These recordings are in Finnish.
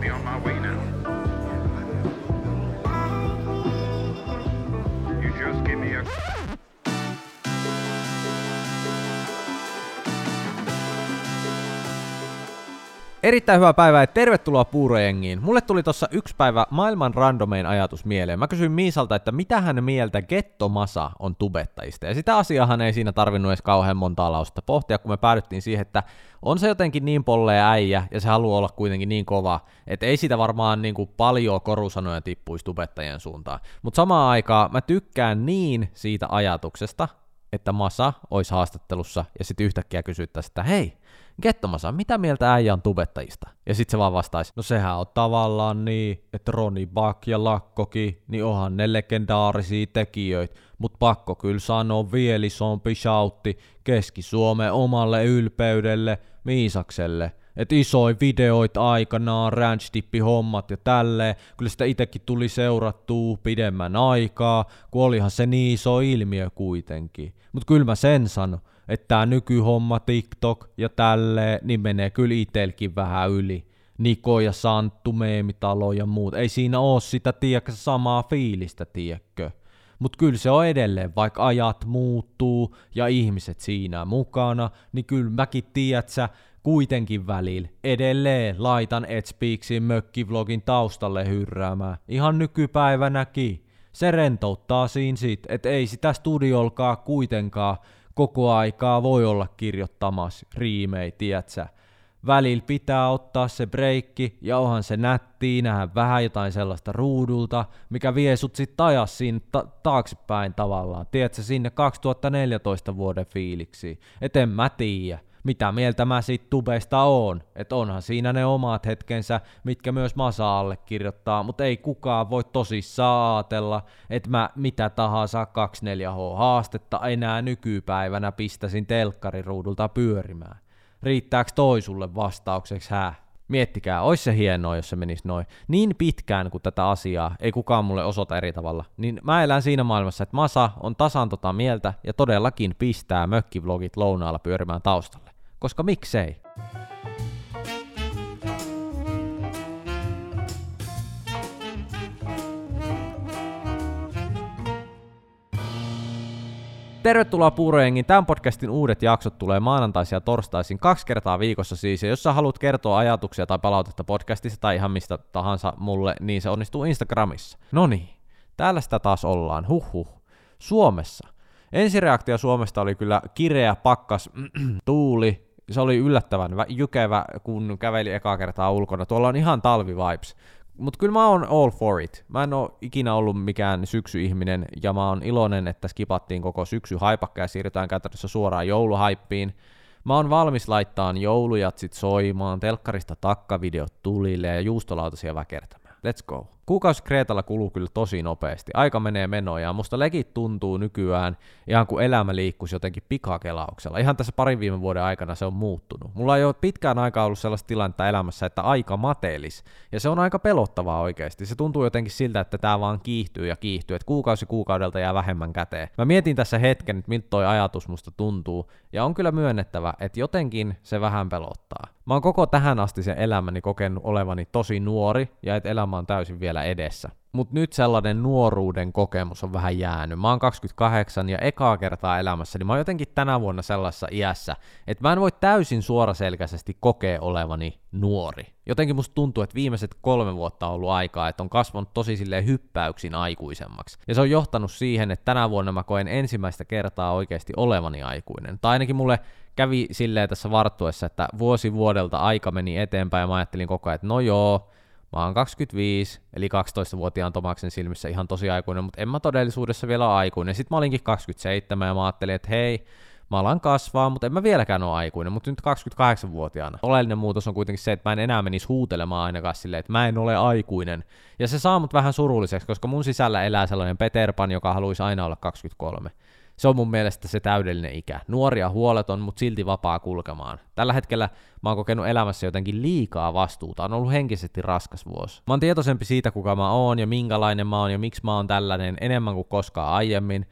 Be on my way Erittäin hyvää päivää ja tervetuloa Puurojengiin. Mulle tuli tossa yksi päivä maailman randomein ajatus mieleen. Mä kysyin Miisalta, että mitä hän mieltä Getto Masa on tubettajista. Ja sitä asiahan ei siinä tarvinnut edes kauhean monta lausta pohtia, kun me päädyttiin siihen, että on se jotenkin niin pollea äijä ja se haluaa olla kuitenkin niin kova, että ei sitä varmaan niin kuin paljon korusanoja tippuisi tubettajien suuntaan. Mutta samaan aikaan mä tykkään niin siitä ajatuksesta, että Masa olisi haastattelussa ja sitten yhtäkkiä kysyttäisiin, että hei, Gettomasa, mitä mieltä äijä on tubettajista? Ja sitten se vaan vastaisi, no sehän on tavallaan niin, että Roni Bak ja Lakkoki, niin onhan ne legendaarisia tekijöitä, mutta pakko kyllä sanoa vielä isompi shoutti Keski-Suomen omalle ylpeydelle, Miisakselle. Et isoin videoita aikanaan, ranch hommat ja tälleen, kyllä sitä itekin tuli seurattua pidemmän aikaa, kun olihan se niin iso ilmiö kuitenkin. Mut kyllä mä sen sanon, että tää nykyhomma TikTok ja tälleen, niin menee kyllä itelkin vähän yli. Niko ja Santtu, meemitalo ja muut. Ei siinä oo sitä, tiedäkö, samaa fiilistä, tiedäkö. Mut kyllä se on edelleen, vaikka ajat muuttuu ja ihmiset siinä mukana, niin kyllä mäkin tiedät sä, kuitenkin välillä edelleen laitan Edspeaksin mökkivlogin taustalle hyrräämään. Ihan nykypäivänäkin. Se rentouttaa siinä sit, et ei sitä studiolkaa kuitenkaan koko aikaa voi olla kirjoittamassa riimei, tiedätkö? Välillä pitää ottaa se breikki, ja onhan se nättiä nähdä vähän jotain sellaista ruudulta, mikä vie sut sit ajas siinä ta- taaksepäin tavallaan, tiedätkö, sinne 2014 vuoden fiiliksi. Et en mä tiedä mitä mieltä mä sit tubeista on. Että onhan siinä ne omat hetkensä, mitkä myös Masa allekirjoittaa, mutta ei kukaan voi tosissaan ajatella, että mä mitä tahansa 24H-haastetta enää nykypäivänä pistäisin telkkariruudulta pyörimään. Riittääkö toi sulle vastaukseksi hää? Miettikää, olisi se hienoa, jos se menisi noin. Niin pitkään kuin tätä asiaa ei kukaan mulle osoita eri tavalla, niin mä elän siinä maailmassa, että Masa on tasan tota mieltä ja todellakin pistää mökkivlogit lounaalla pyörimään taustalle koska miksei? Tervetuloa Puurojengin. Tämän podcastin uudet jaksot tulee maanantaisin ja torstaisin kaksi kertaa viikossa siis. Ja jos sä haluat kertoa ajatuksia tai palautetta podcastista tai ihan mistä tahansa mulle, niin se onnistuu Instagramissa. No niin, täällä sitä taas ollaan. Huhhuh. Suomessa. Ensireaktio Suomesta oli kyllä kireä pakkas, tuuli, se oli yllättävän jykevä, kun käveli ekaa kertaa ulkona. Tuolla on ihan talvivibes. Mutta kyllä mä oon all for it. Mä en oo ikinä ollut mikään syksyihminen, ja mä oon iloinen, että skipattiin koko syksy haipakka ja siirrytään käytännössä suoraan jouluhaippiin. Mä oon valmis laittaa joulujatsit soimaan, telkkarista takkavideot tulille ja juustolautasia väkertämään. Let's go. Kuukausi Kreetalla kuluu kyllä tosi nopeasti. Aika menee menoja ja musta legit tuntuu nykyään ihan kuin elämä liikkuisi jotenkin pikakelauksella. Ihan tässä parin viime vuoden aikana se on muuttunut. Mulla ei ole pitkään aikaa ollut sellaista tilannetta elämässä, että aika matelis. Ja se on aika pelottavaa oikeasti. Se tuntuu jotenkin siltä, että tämä vaan kiihtyy ja kiihtyy, että kuukausi kuukaudelta jää vähemmän käteen. Mä mietin tässä hetken, että miltä toi ajatus musta tuntuu, ja on kyllä myönnettävä, että jotenkin se vähän pelottaa. Mä oon koko tähän asti sen elämäni kokenut olevani tosi nuori ja että elämä on täysin vielä edessä. Mutta nyt sellainen nuoruuden kokemus on vähän jäänyt. Mä oon 28 ja ekaa kertaa elämässä, niin mä oon jotenkin tänä vuonna sellaisessa iässä, että mä en voi täysin suoraselkäisesti kokea olevani nuori. Jotenkin musta tuntuu, että viimeiset kolme vuotta on ollut aikaa, että on kasvanut tosi silleen hyppäyksin aikuisemmaksi. Ja se on johtanut siihen, että tänä vuonna mä koen ensimmäistä kertaa oikeasti olevani aikuinen. Tai ainakin mulle kävi silleen tässä varttuessa, että vuosi vuodelta aika meni eteenpäin ja mä ajattelin koko ajan, että no joo, mä oon 25, eli 12-vuotiaan Tomaksen silmissä ihan tosi aikuinen, mutta en mä todellisuudessa vielä aikuinen. Sitten mä olinkin 27 ja mä ajattelin, että hei, mä alan kasvaa, mutta en mä vieläkään ole aikuinen, mutta nyt 28-vuotiaana. Oleellinen muutos on kuitenkin se, että mä en enää menisi huutelemaan ainakaan silleen, että mä en ole aikuinen. Ja se saa mut vähän surulliseksi, koska mun sisällä elää sellainen Peter Pan, joka haluaisi aina olla 23 se on mun mielestä se täydellinen ikä. Nuoria huoleton, mutta silti vapaa kulkemaan. Tällä hetkellä mä oon kokenut elämässä jotenkin liikaa vastuuta. On ollut henkisesti raskas vuosi. Mä oon tietoisempi siitä, kuka mä oon ja minkälainen mä oon ja miksi mä oon tällainen enemmän kuin koskaan aiemmin.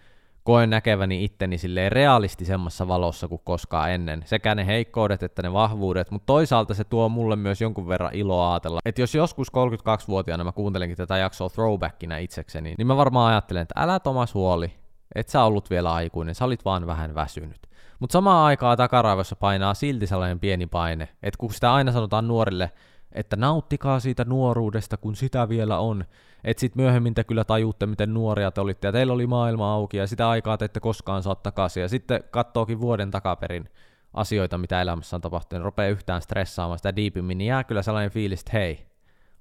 koen näkeväni itteni silleen realistisemmassa valossa kuin koskaan ennen. Sekä ne heikkoudet että ne vahvuudet, mutta toisaalta se tuo mulle myös jonkun verran iloa ajatella, että jos joskus 32-vuotiaana mä kuuntelenkin tätä jaksoa throwbackina itsekseni, niin mä varmaan ajattelen, että älä Tomas huoli, et sä ollut vielä aikuinen, sä olit vaan vähän väsynyt. Mutta samaan aikaan takaraivossa painaa silti sellainen pieni paine, että kun sitä aina sanotaan nuorille, että nauttikaa siitä nuoruudesta, kun sitä vielä on, että sitten myöhemmin te kyllä tajutte, miten nuoria te olitte, ja teillä oli maailma auki, ja sitä aikaa te ette koskaan saa takaisin, ja sitten kattookin vuoden takaperin asioita, mitä elämässä on tapahtunut, niin rupeaa yhtään stressaamaan sitä diipimmin, niin jää kyllä sellainen fiilis, että hei,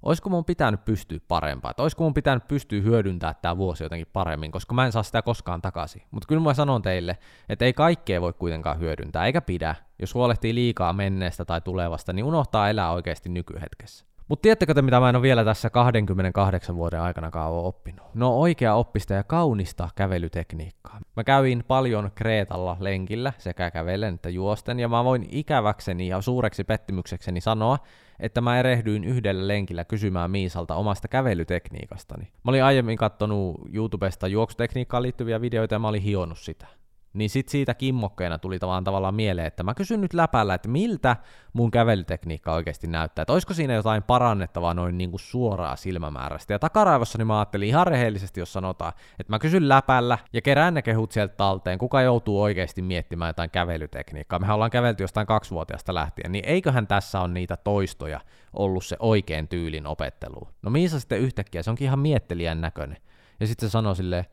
olisiko mun pitänyt pystyä parempaan, että olisiko mun pitänyt pystyä hyödyntämään tämä vuosi jotenkin paremmin, koska mä en saa sitä koskaan takaisin. Mutta kyllä mä sanon teille, että ei kaikkea voi kuitenkaan hyödyntää, eikä pidä. Jos huolehtii liikaa menneestä tai tulevasta, niin unohtaa elää oikeasti nykyhetkessä. Mutta tiedättekö te, mitä mä en ole vielä tässä 28 vuoden aikana kauan oppinut? No oikea oppista ja kaunista kävelytekniikkaa. Mä kävin paljon Kreetalla lenkillä sekä kävelen että juosten, ja mä voin ikäväkseni ja suureksi pettymyksekseni sanoa, että mä erehdyin yhdellä lenkillä kysymään Miisalta omasta kävelytekniikastani. Mä olin aiemmin kattonut YouTubesta juoksutekniikkaan liittyviä videoita ja mä olin hionnut sitä niin sit siitä kimmokkeena tuli tavallaan, tavallaan mieleen, että mä kysyn nyt läpällä, että miltä mun kävelytekniikka oikeasti näyttää, että olisiko siinä jotain parannettavaa noin niin kuin suoraa silmämäärästä. Ja takaraivossa mä ajattelin ihan rehellisesti, jos sanotaan, että mä kysyn läpällä ja kerään ne kehut sieltä talteen, kuka joutuu oikeasti miettimään jotain kävelytekniikkaa. Mehän ollaan kävelty jostain kaksivuotiaasta lähtien, niin eiköhän tässä on niitä toistoja ollut se oikein tyylin opettelu. No Miisa sitten yhtäkkiä, se onkin ihan miettelijän näköinen. Ja sitten se sanoi silleen,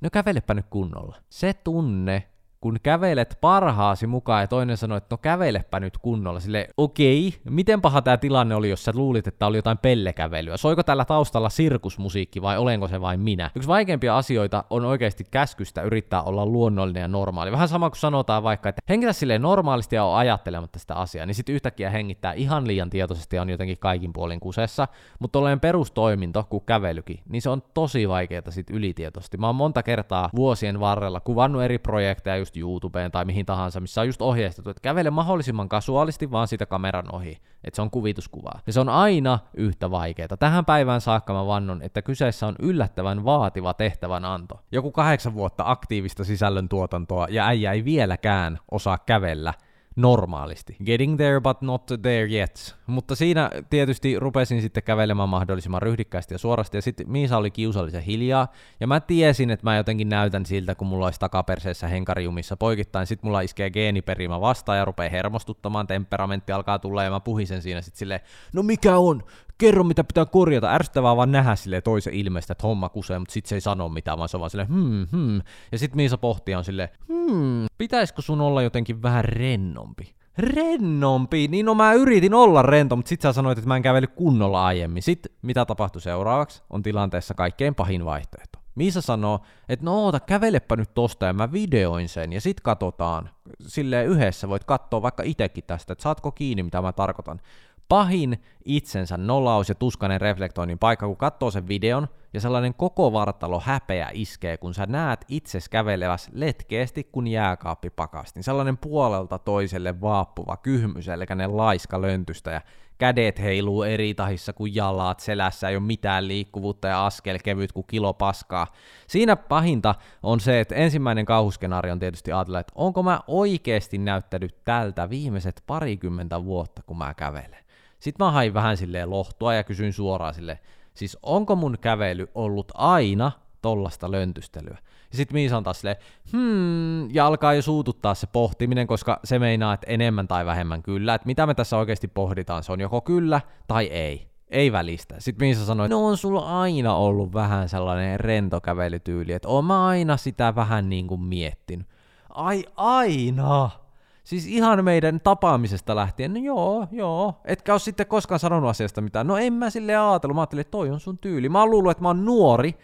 no kävelepä nyt kunnolla. Se tunne, kun kävelet parhaasi mukaan ja toinen sanoo, että no kävelepä nyt kunnolla, sille okei, okay, miten paha tämä tilanne oli, jos sä luulit, että oli jotain pellekävelyä? Soiko tällä taustalla sirkusmusiikki vai olenko se vain minä? Yksi vaikeimpia asioita on oikeasti käskystä yrittää olla luonnollinen ja normaali. Vähän sama kuin sanotaan vaikka, että hengitä silleen normaalisti ja on ajattelematta sitä asiaa, niin sitten yhtäkkiä hengittää ihan liian tietoisesti ja on jotenkin kaikin puolin kusessa, mutta tolleen perustoiminto, kuin kävelykin, niin se on tosi vaikeaa sitten ylitietoisesti. Mä oon monta kertaa vuosien varrella kuvannut eri projekteja just YouTubeen tai mihin tahansa, missä on just ohjeistettu, että kävele mahdollisimman kasuaalisti vaan siitä kameran ohi, että se on kuvituskuvaa. Ja se on aina yhtä vaikeaa. Tähän päivään saakka mä vannon, että kyseessä on yllättävän vaativa tehtävän anto. Joku kahdeksan vuotta aktiivista sisällöntuotantoa ja äijä ei vieläkään osaa kävellä – normaalisti. Getting there but not there yet. Mutta siinä tietysti rupesin sitten kävelemään mahdollisimman ryhdikkäästi ja suorasti, ja sitten Miisa oli kiusallisen hiljaa, ja mä tiesin, että mä jotenkin näytän siltä, kun mulla olisi takaperseessä henkariumissa poikittain, sitten mulla iskee geeniperimä vastaan ja rupeaa hermostuttamaan, temperamentti alkaa tulla, ja mä puhisen siinä sitten silleen, no mikä on? Kerro mitä pitää korjata, ärsyttävää vaan nähdä sille toisen ilmeistä, että homma kusee, mutta sitten se ei sano mitään, vaan se on vaan silleen, hmm, hmm. Ja sitten Miisa pohtii on silleen, hmm, pitäisikö sun olla jotenkin vähän rennompi? Rennompi? Niin no mä yritin olla rento, mutta sit sä sanoit, että mä en kävely kunnolla aiemmin. Sitten mitä tapahtui seuraavaksi, on tilanteessa kaikkein pahin vaihtoehto. Miisa sanoo, että no oota, kävelepä nyt tosta ja mä videoin sen ja sit katsotaan. Silleen yhdessä voit katsoa vaikka itekin tästä, että saatko kiinni mitä mä tarkoitan pahin itsensä nolaus ja tuskainen reflektoinnin paikka, kun katsoo sen videon ja sellainen koko vartalo häpeä iskee, kun sä näet itses käveleväs letkeästi kun jääkaappi pakastin. Sellainen puolelta toiselle vaappuva kyhmys, eli ne laiska löntystä ja kädet heiluu eri tahissa kuin jalat, selässä ei ole mitään liikkuvuutta ja askel kevyt kuin kilo paskaa. Siinä pahinta on se, että ensimmäinen kauhuskenaario on tietysti ajatella, että onko mä oikeasti näyttänyt tältä viimeiset parikymmentä vuotta, kun mä kävelen. Sitten mä hain vähän silleen lohtua ja kysyin suoraan sille, siis onko mun kävely ollut aina tollasta löntystelyä? Ja sitten Miisa on taas silleen, hmm, ja alkaa jo suututtaa se pohtiminen, koska se meinaa, että enemmän tai vähemmän kyllä, että mitä me tässä oikeasti pohditaan, se on joko kyllä tai ei. Ei välistä. Sitten Miisa sanoi, että no on sulla aina ollut vähän sellainen rento kävelytyyli, että oon mä aina sitä vähän niin kuin miettinyt. Ai aina! Siis ihan meidän tapaamisesta lähtien, no joo, joo, etkä ole sitten koskaan sanonut asiasta mitään. No en mä sille ajatellut, mä ajattelin, että toi on sun tyyli. Mä oon luullut, että mä oon nuori,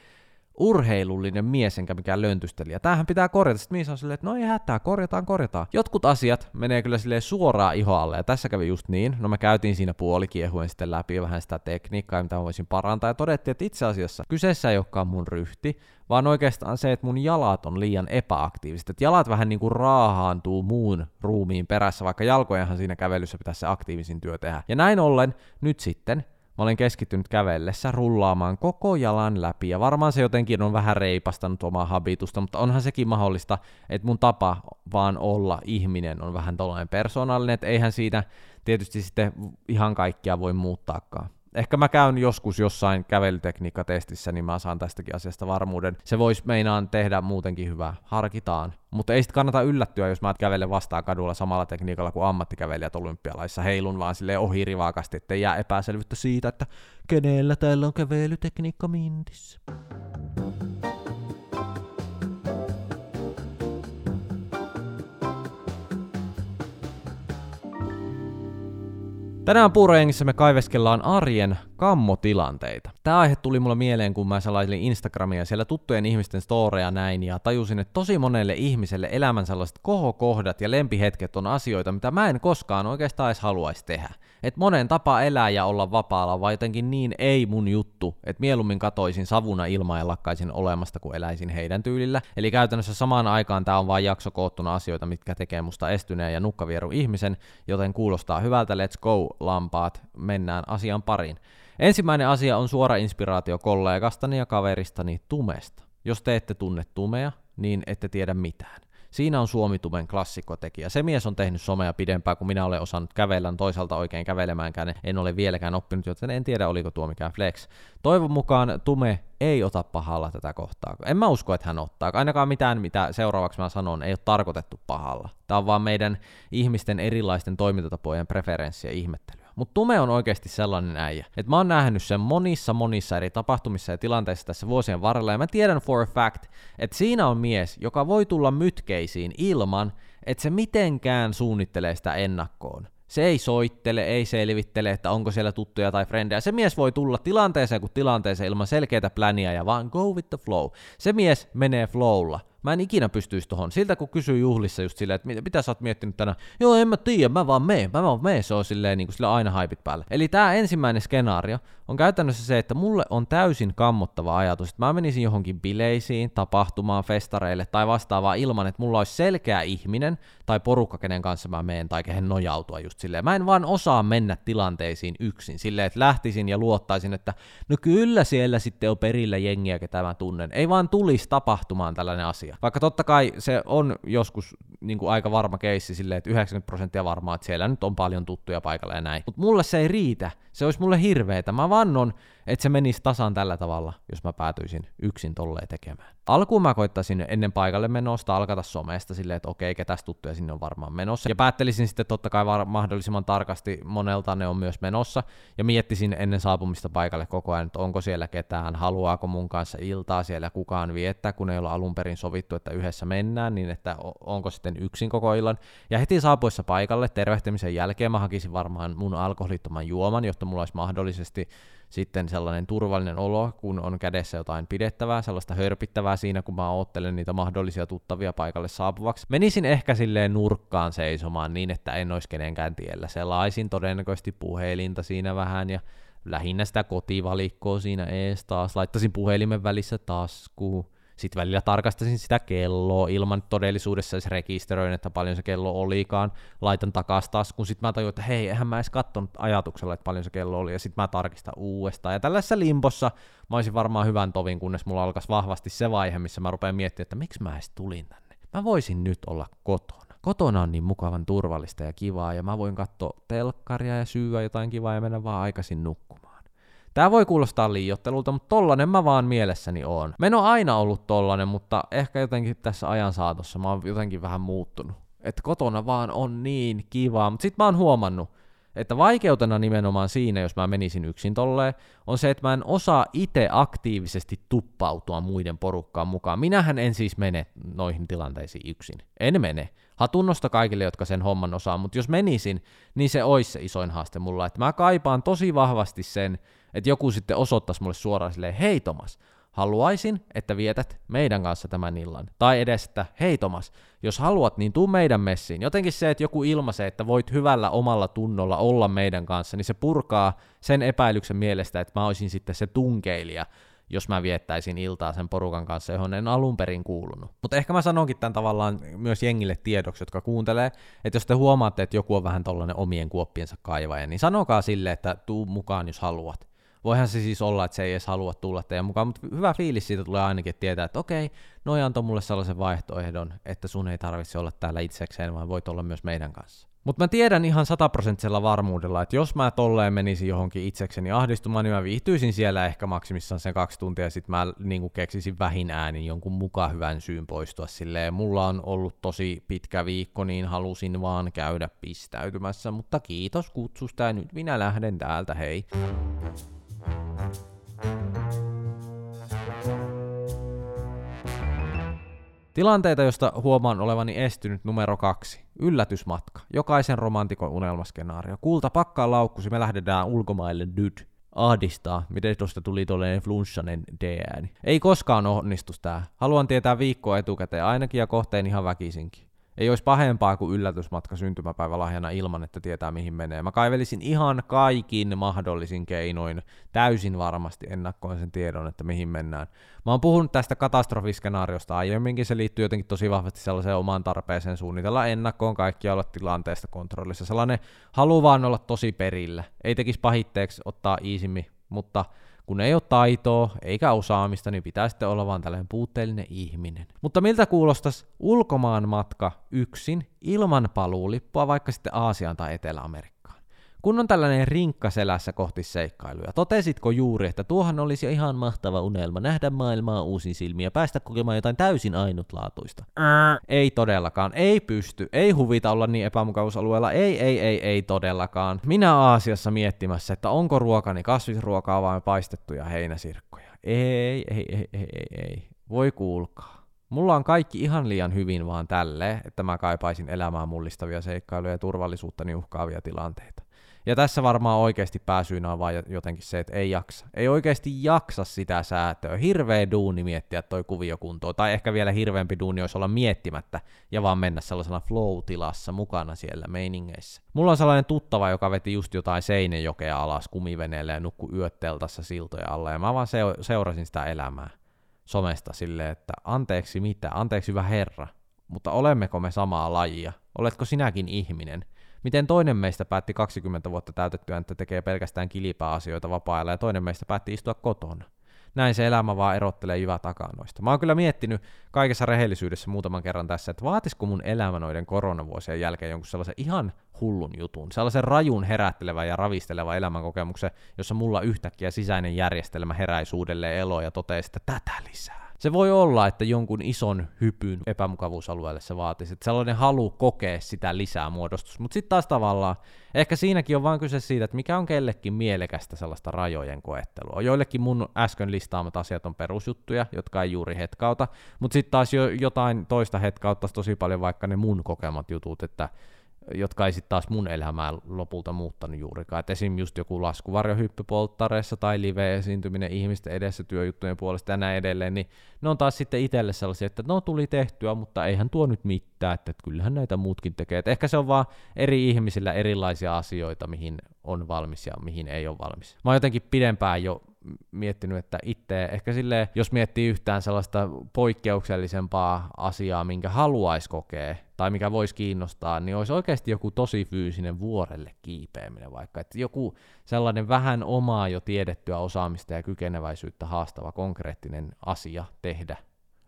urheilullinen mies enkä mikään löntystelijä. Tämähän pitää korjata. Sitten Miisa on silleen, että no ei hätää, korjataan, korjataan. Jotkut asiat menee kyllä sille suoraan ihoalle, ja tässä kävi just niin. No me käytiin siinä puolikiehuen sitten läpi vähän sitä tekniikkaa, mitä mä voisin parantaa, ja todettiin, että itse asiassa kyseessä ei olekaan mun ryhti, vaan oikeastaan se, että mun jalat on liian epäaktiiviset. Että jalat vähän niin kuin raahaantuu muun ruumiin perässä, vaikka jalkojenhan siinä kävelyssä pitäisi se aktiivisin työ tehdä. Ja näin ollen nyt sitten mä olen keskittynyt kävellessä rullaamaan koko jalan läpi, ja varmaan se jotenkin on vähän reipastanut omaa habitusta, mutta onhan sekin mahdollista, että mun tapa vaan olla ihminen on vähän tällainen persoonallinen, että eihän siitä tietysti sitten ihan kaikkia voi muuttaakaan ehkä mä käyn joskus jossain kävelytekniikkatestissä, niin mä saan tästäkin asiasta varmuuden. Se voisi meinaan tehdä muutenkin hyvää. Harkitaan. Mutta ei sitten kannata yllättyä, jos mä kävelen vastaan kadulla samalla tekniikalla kuin ammattikävelijät olympialaissa. Heilun vaan sille ohi rivakasti, ettei jää epäselvyyttä siitä, että kenellä täällä on kävelytekniikka mintissä. Tänään puurojengissä me kaiveskellaan arjen kammotilanteita. Tämä aihe tuli mulle mieleen, kun mä salailin Instagramia siellä tuttujen ihmisten storeja näin, ja tajusin, että tosi monelle ihmiselle elämän sellaiset kohokohdat ja lempihetket on asioita, mitä mä en koskaan oikeastaan edes haluaisi tehdä. Et monen tapa elää ja olla vapaalla, vai jotenkin niin ei mun juttu, että mieluummin katoisin savuna ilmaa ja lakkaisin olemasta, kun eläisin heidän tyylillä. Eli käytännössä samaan aikaan tämä on vain jakso koottuna asioita, mitkä tekee musta estyneen ja nukkavieru ihmisen, joten kuulostaa hyvältä, let's go lampaat, mennään asian pariin. Ensimmäinen asia on suora inspiraatio kollegastani ja kaveristani Tumesta. Jos te ette tunne Tumea, niin ette tiedä mitään. Siinä on Suomitumen klassikkotekijä. Se mies on tehnyt somea pidempään kuin minä olen osannut kävellä, toisaalta oikein kävelemäänkään en ole vieläkään oppinut, joten en tiedä oliko tuo mikään flex. Toivon mukaan Tume ei ota pahalla tätä kohtaa. En mä usko, että hän ottaa. Ainakaan mitään, mitä seuraavaksi mä sanon, ei ole tarkoitettu pahalla. Tämä on vaan meidän ihmisten erilaisten toimintatapojen preferenssiä ihmettely. Mutta Tume on oikeasti sellainen äijä, että mä oon nähnyt sen monissa monissa eri tapahtumissa ja tilanteissa tässä vuosien varrella, ja mä tiedän for a fact, että siinä on mies, joka voi tulla mytkeisiin ilman, että se mitenkään suunnittelee sitä ennakkoon. Se ei soittele, ei selvittele, että onko siellä tuttuja tai frendejä. Se mies voi tulla tilanteeseen kuin tilanteeseen ilman selkeää pläniä ja vaan go with the flow. Se mies menee flowlla. Mä en ikinä pystyisi tohon. Siltä kun kysyy juhlissa just silleen, että mitä sä oot miettinyt tänään, joo en mä tiedä, mä vaan meen, mä vaan meen, se on silleen niin kuin sillä aina haipit päällä. Eli tämä ensimmäinen skenaario on käytännössä se, että mulle on täysin kammottava ajatus, että mä menisin johonkin bileisiin, tapahtumaan, festareille tai vastaavaa ilman, että mulla olisi selkeä ihminen tai porukka, kenen kanssa mä meen tai kehen nojautua just silleen. Mä en vaan osaa mennä tilanteisiin yksin silleen, että lähtisin ja luottaisin, että no kyllä siellä sitten on perillä jengiä, ketä mä tunnen. Ei vaan tulisi tapahtumaan tällainen asia asia. Vaikka totta kai se on joskus niin kuin aika varma keissi silleen, että 90 prosenttia varmaa, että siellä nyt on paljon tuttuja paikalla ja näin. Mutta mulle se ei riitä. Se olisi mulle hirveetä. Mä vannon, että se menisi tasan tällä tavalla, jos mä päätyisin yksin tolleen tekemään. Alkuun mä koittaisin ennen paikalle menosta alkata somesta silleen, että okei, ketäs tuttuja sinne on varmaan menossa. Ja päättelisin sitten totta kai var- mahdollisimman tarkasti monelta ne on myös menossa. Ja miettisin ennen saapumista paikalle koko ajan, että onko siellä ketään, haluaako mun kanssa iltaa siellä kukaan viettää, kun ei olla alun perin sovittu, että yhdessä mennään, niin että onko sitten yksin koko illan. Ja heti saapuessa paikalle tervehtimisen jälkeen mä hakisin varmaan mun alkoholittoman juoman, jotta mulla olisi mahdollisesti sitten sellainen turvallinen olo, kun on kädessä jotain pidettävää, sellaista hörpittävää siinä, kun mä oottelen niitä mahdollisia tuttavia paikalle saapuvaksi. Menisin ehkä silleen nurkkaan seisomaan niin, että en olisi kenenkään tiellä. Selaisin todennäköisesti puhelinta siinä vähän ja lähinnä sitä kotivalikkoa siinä ees taas. Laittaisin puhelimen välissä taskuun sitten välillä tarkastasin sitä kelloa ilman todellisuudessa edes rekisteröin, että paljon se kello olikaan. Laitan takas kun sitten mä tajuin, että hei, eihän mä edes katsonut ajatuksella, että paljon se kello oli, ja sitten mä tarkistan uudestaan. Ja tällaisessa limpossa mä olisin varmaan hyvän tovin, kunnes mulla alkaisi vahvasti se vaihe, missä mä rupean miettimään, että miksi mä edes tulin tänne. Mä voisin nyt olla kotona. Kotona on niin mukavan turvallista ja kivaa, ja mä voin katsoa telkkaria ja syyä jotain kivaa ja mennä vaan aikaisin nukkumaan. Tää voi kuulostaa liiottelulta, mutta tollanen mä vaan mielessäni oon. Mä en ole aina ollut tollanen, mutta ehkä jotenkin tässä ajan saatossa mä oon jotenkin vähän muuttunut. Että kotona vaan on niin kivaa, mutta sit mä oon huomannut, että vaikeutena nimenomaan siinä, jos mä menisin yksin tolleen, on se, että mä en osaa itse aktiivisesti tuppautua muiden porukkaan mukaan. Minähän en siis mene noihin tilanteisiin yksin. En mene. Hatunnosta kaikille, jotka sen homman osaa, mutta jos menisin, niin se olisi se isoin haaste mulla. Että mä kaipaan tosi vahvasti sen, että joku sitten osoittaisi mulle suoraan silleen, hei Tomas, haluaisin, että vietät meidän kanssa tämän illan. Tai edes, että hei Tomas, jos haluat, niin tuu meidän messiin. Jotenkin se, että joku ilmaisee, että voit hyvällä omalla tunnolla olla meidän kanssa, niin se purkaa sen epäilyksen mielestä, että mä olisin sitten se tunkeilija, jos mä viettäisin iltaa sen porukan kanssa, johon en alun perin kuulunut. Mutta ehkä mä sanonkin tämän tavallaan myös jengille tiedoksi, jotka kuuntelee, että jos te huomaatte, että joku on vähän tollainen omien kuoppiensa kaivaja, niin sanokaa sille, että tuu mukaan, jos haluat. Voihan se siis olla, että se ei edes halua tulla teidän mukaan, mutta hyvä fiilis siitä tulee ainakin, että tietää, että okei, noi antoi mulle sellaisen vaihtoehdon, että sun ei tarvitse olla täällä itsekseen, vaan voit olla myös meidän kanssa. Mutta mä tiedän ihan sataprosenttisella varmuudella, että jos mä tolleen menisin johonkin itsekseni ahdistumaan, niin mä viihtyisin siellä ehkä maksimissaan sen kaksi tuntia, ja sit mä niin keksisin vähin äänin jonkun mukaan hyvän syyn poistua silleen. Mulla on ollut tosi pitkä viikko, niin halusin vaan käydä pistäytymässä, mutta kiitos kutsusta, ja nyt minä lähden täältä, hei. Tilanteita, josta huomaan olevani estynyt numero kaksi. Yllätysmatka. Jokaisen romantikon unelmaskenaario. Kulta, pakkaa laukkusi, me lähdetään ulkomaille nyt. Ahdistaa, miten tuosta tuli tolleen flunssanen D-ääni. Ei koskaan onnistu tää. Haluan tietää viikkoa etukäteen ainakin ja kohteen ihan väkisinkin. Ei olisi pahempaa kuin yllätysmatka syntymäpäivälahjana ilman, että tietää mihin menee. Mä kaivelisin ihan kaikin mahdollisin keinoin täysin varmasti ennakkoin sen tiedon, että mihin mennään. Mä oon puhunut tästä katastrofiskenaariosta aiemminkin, se liittyy jotenkin tosi vahvasti sellaiseen omaan tarpeeseen suunnitella ennakkoon kaikkia olla tilanteesta kontrollissa. Sellainen halu vaan olla tosi perillä. Ei tekisi pahitteeksi ottaa iisimmin, mutta kun ei ole taitoa eikä osaamista, niin pitää sitten olla vaan tällainen puutteellinen ihminen. Mutta miltä kuulostaisi ulkomaan matka yksin ilman paluulippua vaikka sitten Aasiaan tai Etelä-Amerikkaan? Kun on tällainen rinkka selässä kohti seikkailuja, totesitko juuri, että tuohan olisi ihan mahtava unelma nähdä maailmaa uusin silmiä, päästä kokemaan jotain täysin ainutlaatuista? Ää. Ei todellakaan, ei pysty, ei huvita olla niin epämukavuusalueella, ei, ei, ei, ei todellakaan. Minä Aasiassa miettimässä, että onko ruokani kasvisruokaa vai paistettuja heinäsirkkoja. Ei, ei, ei, ei, ei, ei. Voi kuulkaa. Mulla on kaikki ihan liian hyvin vaan tälle, että mä kaipaisin elämään mullistavia seikkailuja ja turvallisuuttani uhkaavia tilanteita. Ja tässä varmaan oikeasti pääsyynä on vaan jotenkin se, että ei jaksa. Ei oikeasti jaksa sitä säätöä. Hirveä duuni miettiä toi kuvio kuntoon. Tai ehkä vielä hirveämpi duuni olisi olla miettimättä ja vaan mennä sellaisena flow-tilassa mukana siellä meiningeissä. Mulla on sellainen tuttava, joka veti just jotain seinejokea alas kumiveneelle ja nukku yöt teltassa siltoja alla. Ja mä vaan seurasin sitä elämää somesta silleen, että anteeksi mitä, anteeksi hyvä herra, mutta olemmeko me samaa lajia? Oletko sinäkin ihminen? Miten toinen meistä päätti 20 vuotta täytettyä, että tekee pelkästään kilipää asioita vapaa ja toinen meistä päätti istua kotona. Näin se elämä vaan erottelee jyvä takanoista. Mä oon kyllä miettinyt kaikessa rehellisyydessä muutaman kerran tässä, että vaatisiko mun elämä noiden koronavuosien jälkeen jonkun sellaisen ihan hullun jutun, sellaisen rajun herättelevä ja ravisteleva elämänkokemuksen, jossa mulla yhtäkkiä sisäinen järjestelmä heräisi uudelleen eloon ja totesi, että tätä lisää. Se voi olla, että jonkun ison hypyn epämukavuusalueelle se vaatisi, että sellainen halu kokea sitä lisää muodostus. Mutta sitten taas tavallaan, ehkä siinäkin on vain kyse siitä, että mikä on kellekin mielekästä sellaista rajojen koettelua. Joillekin mun äsken listaamat asiat on perusjuttuja, jotka ei juuri hetkauta, mutta sitten taas jo jotain toista hetkauttaisi tosi paljon vaikka ne mun kokemat jutut, että jotka ei sitten taas mun elämää lopulta muuttanut juurikaan. Et esim. just joku laskuvarjohyppy polttareissa tai live-esiintyminen ihmisten edessä työjuttujen puolesta ja näin edelleen, niin ne on taas sitten itselle sellaisia, että no tuli tehtyä, mutta eihän tuo nyt mitään, että kyllähän näitä muutkin tekee. Et ehkä se on vaan eri ihmisillä erilaisia asioita, mihin on valmis ja mihin ei ole valmis. Mä oon jotenkin pidempään jo miettinyt, että itse ehkä sille, jos miettii yhtään sellaista poikkeuksellisempaa asiaa, minkä haluaisi kokea, tai mikä voisi kiinnostaa, niin olisi oikeasti joku tosi fyysinen vuorelle kiipeäminen vaikka, että joku sellainen vähän omaa jo tiedettyä osaamista ja kykeneväisyyttä haastava konkreettinen asia tehdä.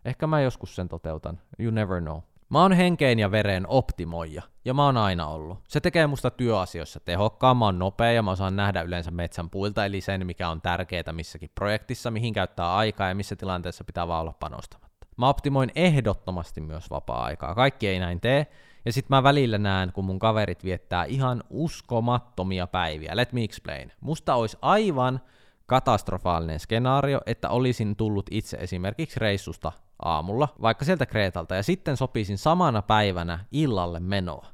Ehkä mä joskus sen toteutan, you never know. Mä oon henkeen ja veren optimoija, ja mä oon aina ollut. Se tekee musta työasioissa tehokkaan, mä oon nopea ja mä osaan nähdä yleensä metsän puilta, eli sen mikä on tärkeää missäkin projektissa, mihin käyttää aikaa ja missä tilanteessa pitää vaan olla panostamatta. Mä optimoin ehdottomasti myös vapaa-aikaa, kaikki ei näin tee, ja sit mä välillä näen, kun mun kaverit viettää ihan uskomattomia päiviä. Let me explain. Musta olisi aivan katastrofaalinen skenaario, että olisin tullut itse esimerkiksi reissusta aamulla, vaikka sieltä Kreetalta, ja sitten sopisin samana päivänä illalle menoa.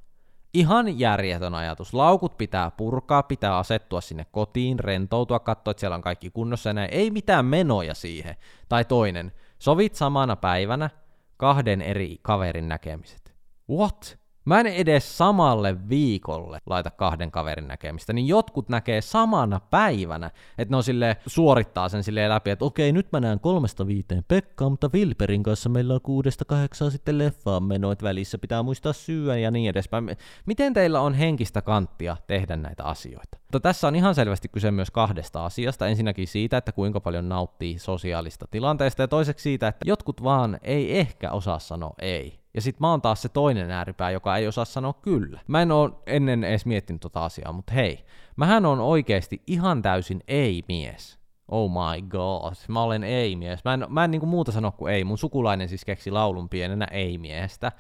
Ihan järjetön ajatus. Laukut pitää purkaa, pitää asettua sinne kotiin, rentoutua, katsoa, että siellä on kaikki kunnossa ja näin. Ei mitään menoja siihen. Tai toinen, sovit samana päivänä kahden eri kaverin näkemiset. What? Mä en edes samalle viikolle laita kahden kaverin näkemistä, niin jotkut näkee samana päivänä, että ne on sille suorittaa sen silleen läpi, että okei, nyt mä näen kolmesta viiteen Pekka, mutta Vilperin kanssa meillä on kuudesta kahdeksaa sitten leffaan menoit välissä, pitää muistaa syödä ja niin edespäin. Miten teillä on henkistä kanttia tehdä näitä asioita? Mutta tässä on ihan selvästi kyse myös kahdesta asiasta. Ensinnäkin siitä, että kuinka paljon nauttii sosiaalista tilanteesta, ja toiseksi siitä, että jotkut vaan ei ehkä osaa sanoa ei. Ja sit mä oon taas se toinen ääripää, joka ei osaa sanoa kyllä. Mä en oo ennen edes miettinyt tota asiaa, mutta hei, mähän on oikeasti ihan täysin ei-mies. Oh my god, mä olen ei-mies. Mä en, mä en niinku muuta sano kuin ei. Mun sukulainen siis keksi laulun pienenä ei-miestä.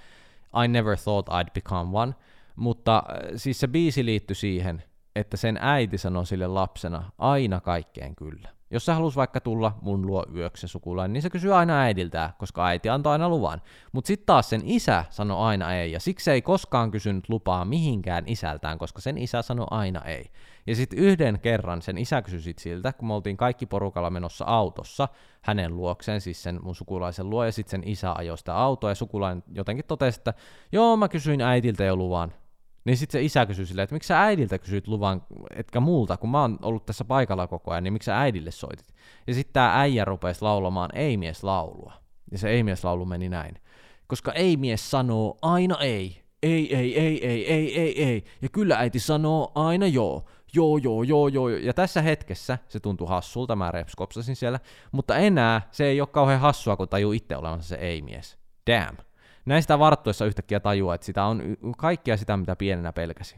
I never thought I'd become one. Mutta äh, siis se biisi liittyi siihen, että sen äiti sanoi sille lapsena aina kaikkeen kyllä. Jos sä halus vaikka tulla mun luo yöksi sukulainen, niin se kysyy aina äidiltään, koska äiti antoi aina luvan. Mutta sitten taas sen isä sanoi aina ei, ja siksi ei koskaan kysynyt lupaa mihinkään isältään, koska sen isä sanoi aina ei. Ja sitten yhden kerran sen isä kysyi sit siltä, kun me oltiin kaikki porukalla menossa autossa hänen luokseen, siis sen mun sukulaisen luo, ja sitten sen isä ajoi sitä autoa, ja sukulainen jotenkin totesi, että joo, mä kysyin äitiltä jo luvan, niin sitten se isä kysyi silleen, että miksi sä äidiltä kysyit luvan, etkä multa, kun mä oon ollut tässä paikalla koko ajan, niin miksi sä äidille soitit? Ja sitten tämä äijä rupesi laulamaan ei-mies-laulua. Ja se ei-mies-laulu meni näin. Koska ei-mies sanoo aina ei. Ei, ei, ei, ei, ei, ei, ei. Ja kyllä äiti sanoo aina joo. Joo, joo, joo, joo. Ja tässä hetkessä se tuntui hassulta, mä repskopsasin siellä. Mutta enää se ei ole kauhean hassua, kun tajuu itse olevansa se ei-mies. Damn. Näistä varttuessa yhtäkkiä tajua, että sitä on kaikkea sitä, mitä pienenä pelkäsi.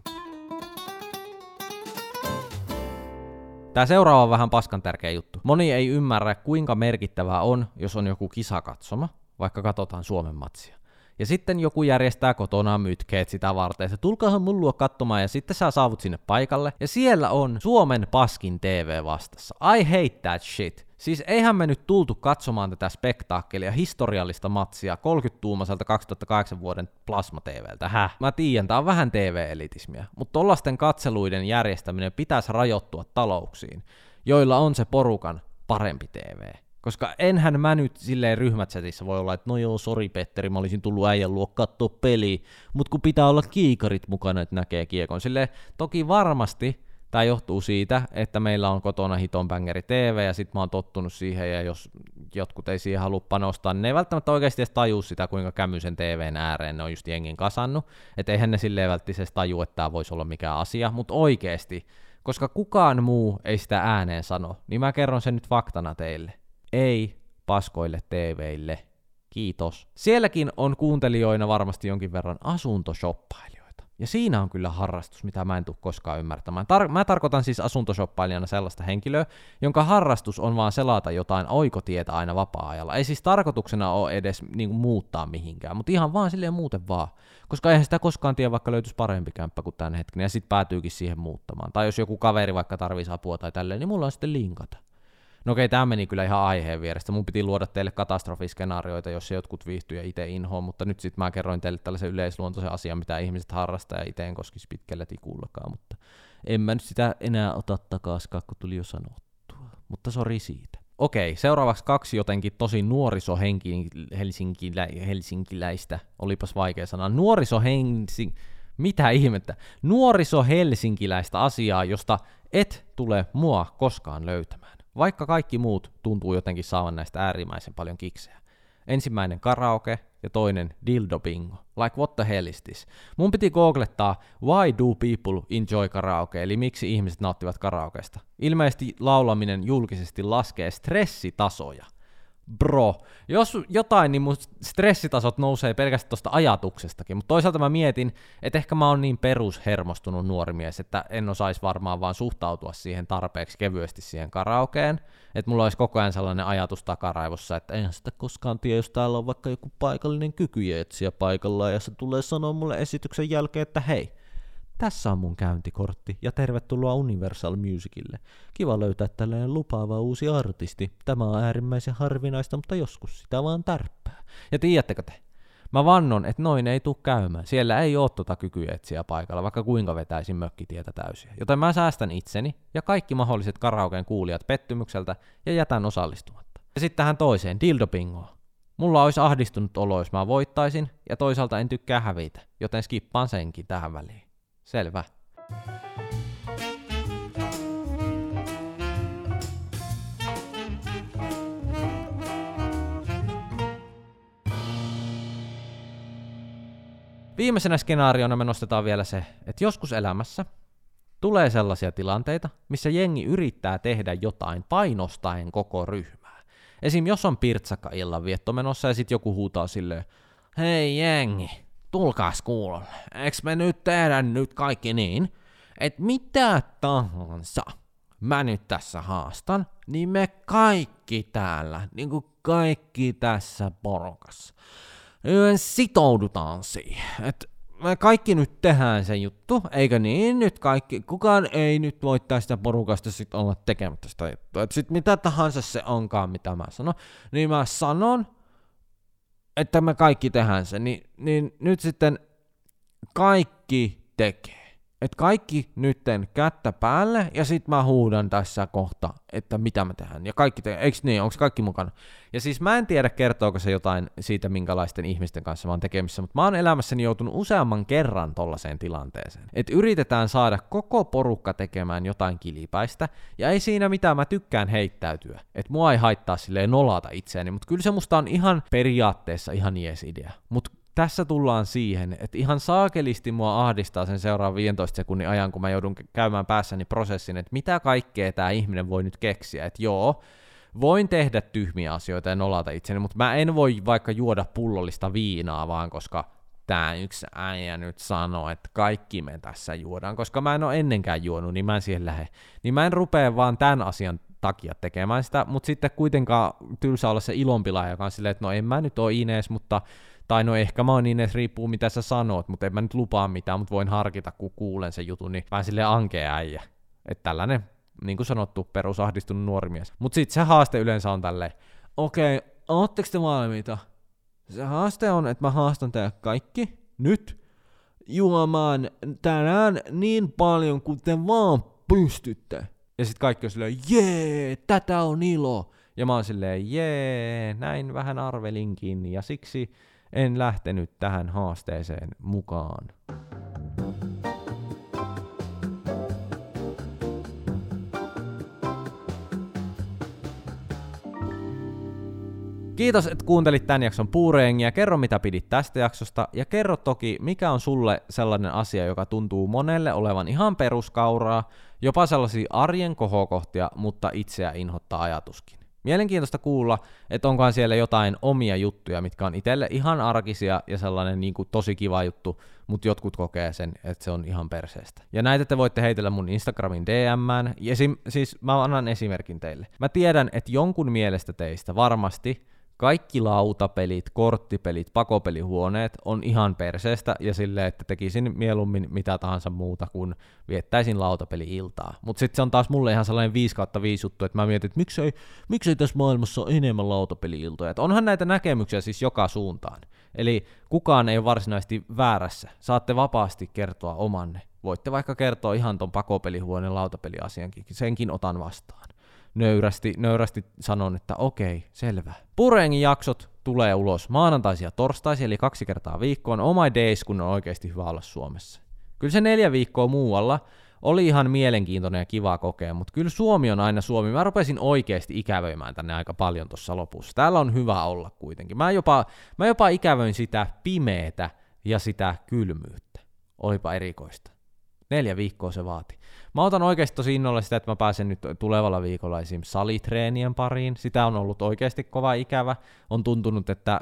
Tämä seuraava on vähän paskan tärkeä juttu. Moni ei ymmärrä, kuinka merkittävää on, jos on joku kisakatsoma, vaikka katsotaan Suomen matsia. Ja sitten joku järjestää kotona mytkeet sitä varten, että tulkaahan mun luo katsomaan, ja sitten sä saavut sinne paikalle, ja siellä on Suomen paskin TV vastassa. I hate that shit. Siis eihän me nyt tultu katsomaan tätä spektaakkelia, historiallista matsia 30-tuumaiselta 2008 vuoden Plasma TVltä. Häh? Mä tiedän, tää on vähän TV-elitismiä, mutta tollasten katseluiden järjestäminen pitäisi rajoittua talouksiin, joilla on se porukan parempi TV. Koska enhän mä nyt silleen ryhmätsetissä voi olla, että no joo, sori Petteri, mä olisin tullut äijän luo katsoa peli, mutta kun pitää olla kiikarit mukana, että näkee kiekon. Silleen, toki varmasti Tämä johtuu siitä, että meillä on kotona hitonbängeri TV ja sitten mä oon tottunut siihen ja jos jotkut ei siihen halua panostaa, niin ne ei välttämättä oikeasti edes tajua sitä, kuinka kämyisen TVn ääreen ne on just jengin kasannut. Että eihän ne silleen välttämättä tajua, että tämä voisi olla mikään asia, mutta oikeasti, koska kukaan muu ei sitä ääneen sano, niin mä kerron sen nyt faktana teille. Ei paskoille TVille. Kiitos. Sielläkin on kuuntelijoina varmasti jonkin verran asuntoshoppailu. Ja siinä on kyllä harrastus, mitä mä en tule koskaan ymmärtämään. Tar- mä tarkoitan siis asuntoshoppailijana sellaista henkilöä, jonka harrastus on vaan selata jotain oikotietä aina vapaa-ajalla. Ei siis tarkoituksena ole edes niin kuin, muuttaa mihinkään, mutta ihan vaan silleen muuten vaan. Koska eihän sitä koskaan tiedä, vaikka löytyisi parempi kämppä kuin tämän hetken, ja sitten päätyykin siihen muuttamaan. Tai jos joku kaveri vaikka tarvitsisi apua tai tälleen, niin mulla on sitten linkata. No okei, tämä meni kyllä ihan aiheen vierestä. Mun piti luoda teille katastrofiskenaarioita, jos jotkut viihtyy ja itse inhoon, mutta nyt sitten mä kerroin teille tällaisen yleisluontoisen asian, mitä ihmiset harrastaa ja itse en koskisi pitkällä tikullakaan, mutta en mä nyt sitä enää ota takaskaan, kun tuli jo sanottua. Mutta sori siitä. Okei, seuraavaksi kaksi jotenkin tosi nuorisohelsinkilä, helsinkiläistä, olipas vaikea sana, nuorisohelsing... Mitä ihmettä? Nuorisohelsinkiläistä asiaa, josta et tule mua koskaan löytämään vaikka kaikki muut tuntuu jotenkin saavan näistä äärimmäisen paljon kiksejä. Ensimmäinen karaoke ja toinen dildo bingo. Like what the hell is this? Mun piti googlettaa why do people enjoy karaoke, eli miksi ihmiset nauttivat karaokesta. Ilmeisesti laulaminen julkisesti laskee stressitasoja bro, jos jotain, niin mun stressitasot nousee pelkästään tuosta ajatuksestakin, mutta toisaalta mä mietin, että ehkä mä oon niin perushermostunut nuori mies, että en osaisi varmaan vaan suhtautua siihen tarpeeksi kevyesti siihen karaokeen, että mulla olisi koko ajan sellainen ajatus takaraivossa, että en sitä koskaan tiedä, jos täällä on vaikka joku paikallinen kykyjetsiä paikalla ja se tulee sanoa mulle esityksen jälkeen, että hei, tässä on mun käyntikortti ja tervetuloa Universal Musicille. Kiva löytää tällainen lupaava uusi artisti. Tämä on äärimmäisen harvinaista, mutta joskus sitä vaan tärppää. Ja tiedättekö te? Mä vannon, että noin ei tule käymään. Siellä ei ole tota kykyetsiä paikalla, vaikka kuinka vetäisin mökkitietä täysiä. Joten mä säästän itseni ja kaikki mahdolliset karaokeen kuulijat pettymykseltä ja jätän osallistumatta. Ja sitten tähän toiseen, dildo bingoa. Mulla olisi ahdistunut olo, jos mä voittaisin, ja toisaalta en tykkää hävitä, joten skippaan senkin tähän väliin. Selvä. Viimeisenä skenaariona me nostetaan vielä se, että joskus elämässä tulee sellaisia tilanteita, missä jengi yrittää tehdä jotain painostaen koko ryhmää. Esim. jos on pirtsakka illanvietto menossa ja sitten joku huutaa silleen, hei jengi, tulkaas kuulolle, eikö me nyt tehdä nyt kaikki niin, että mitä tahansa mä nyt tässä haastan, niin me kaikki täällä, niin kuin kaikki tässä porukassa, sitoudutaan siihen, että me kaikki nyt tehdään se juttu, eikö niin? Nyt kaikki, kukaan ei nyt voi tästä porukasta sit olla tekemättä sitä juttua. Että sit mitä tahansa se onkaan, mitä mä sanon, niin mä sanon, että me kaikki tehdään se, niin, niin nyt sitten kaikki tekee että kaikki nytten kättä päälle, ja sitten mä huudan tässä kohta, että mitä mä tehdään. Ja kaikki te- eikö niin, onko kaikki mukana? Ja siis mä en tiedä, kertooko se jotain siitä, minkälaisten ihmisten kanssa mä oon tekemissä, mutta mä oon elämässäni joutunut useamman kerran tollaiseen tilanteeseen. Että yritetään saada koko porukka tekemään jotain kilipäistä, ja ei siinä mitään, mä tykkään heittäytyä. Että mua ei haittaa silleen nolata itseäni, mutta kyllä se musta on ihan periaatteessa ihan jees idea. Mutta tässä tullaan siihen, että ihan saakelisti mua ahdistaa sen seuraavan 15 sekunnin ajan, kun mä joudun käymään päässäni prosessin, että mitä kaikkea tämä ihminen voi nyt keksiä. Että joo, voin tehdä tyhmiä asioita ja nolata itseni, mutta mä en voi vaikka juoda pullollista viinaa vaan, koska tämä yksi äijä nyt sanoo, että kaikki me tässä juodaan, koska mä en ole ennenkään juonut, niin mä en siihen lähde. Niin mä en rupea vaan tämän asian takia tekemään sitä, mutta sitten kuitenkaan tylsä olla se ilonpila, joka on silleen, että no en mä nyt ole Ines, mutta tai no ehkä mä oon niin, että riippuu mitä sä sanot, mutta en mä nyt lupaa mitään, mutta voin harkita, kun kuulen sen jutun, niin vähän silleen ankea äijä. Että tällainen, niin kuin sanottu, perusahdistunut nuori mies. Mutta sitten se haaste yleensä on tälleen, okei, okay, ootteko te valmiita? Se haaste on, että mä haastan teidät kaikki nyt juomaan tänään niin paljon kuin te vaan pystytte. Ja sitten kaikki on silleen, jee, tätä on ilo. Ja mä oon silleen, jee, näin vähän arvelinkin. Ja siksi en lähtenyt tähän haasteeseen mukaan. Kiitos, että kuuntelit tämän jakson puureengia. Kerro, mitä pidit tästä jaksosta, ja kerro toki, mikä on sulle sellainen asia, joka tuntuu monelle olevan ihan peruskauraa, jopa sellaisia arjen kohokohtia, mutta itseä inhottaa ajatuskin. Mielenkiintoista kuulla, että onkohan siellä jotain omia juttuja, mitkä on itselle ihan arkisia ja sellainen niin kuin tosi kiva juttu, mutta jotkut kokee sen, että se on ihan perseestä. Ja näitä te voitte heitellä mun Instagramin DMään. Esim, siis mä annan esimerkin teille. Mä tiedän, että jonkun mielestä teistä varmasti kaikki lautapelit, korttipelit, pakopelihuoneet on ihan perseestä ja silleen, että tekisin mieluummin mitä tahansa muuta kuin viettäisin lautapeli-iltaa. Mutta sitten se on taas mulle ihan sellainen 5 kautta 5 juttu, että mä mietin, että miksei, miksei tässä maailmassa ole enemmän lautapeli-iltoja. Et onhan näitä näkemyksiä siis joka suuntaan. Eli kukaan ei ole varsinaisesti väärässä. Saatte vapaasti kertoa omanne. Voitte vaikka kertoa ihan ton pakopelihuoneen lautapeliasiankin, senkin otan vastaan nöyrästi, nöyrästi sanon, että okei, selvä. Purengin jaksot tulee ulos maanantaisia ja torstaisia, eli kaksi kertaa viikkoon. Oh my days, kun on oikeasti hyvä olla Suomessa. Kyllä se neljä viikkoa muualla oli ihan mielenkiintoinen ja kiva kokea, mutta kyllä Suomi on aina Suomi. Mä rupesin oikeasti ikävöimään tänne aika paljon tuossa lopussa. Täällä on hyvä olla kuitenkin. Mä jopa, mä jopa ikävöin sitä pimeetä ja sitä kylmyyttä. Olipa erikoista. Neljä viikkoa se vaati. Mä otan oikeasti tosi innolla sitä, että mä pääsen nyt tulevalla viikolla esim. salitreenien pariin. Sitä on ollut oikeasti kova ikävä. On tuntunut, että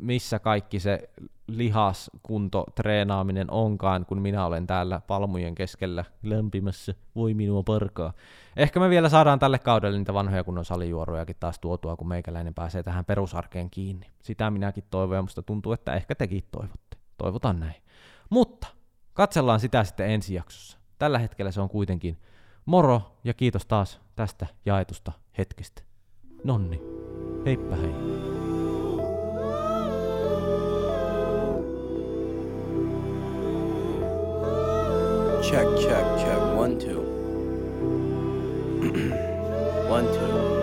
missä kaikki se lihaskunto treenaaminen onkaan, kun minä olen täällä palmujen keskellä lämpimässä. Voi minua parkaa. Ehkä me vielä saadaan tälle kaudelle niitä vanhoja kunnon salijuorujakin taas tuotua, kun meikäläinen pääsee tähän perusarkeen kiinni. Sitä minäkin toivon ja musta tuntuu, että ehkä tekin toivotte. Toivotaan näin. Mutta katsellaan sitä sitten ensi jaksossa. Tällä hetkellä se on kuitenkin moro ja kiitos taas tästä jaetusta hetkestä. Nonni, heippa hei. Check, check, check. One, two. One, two.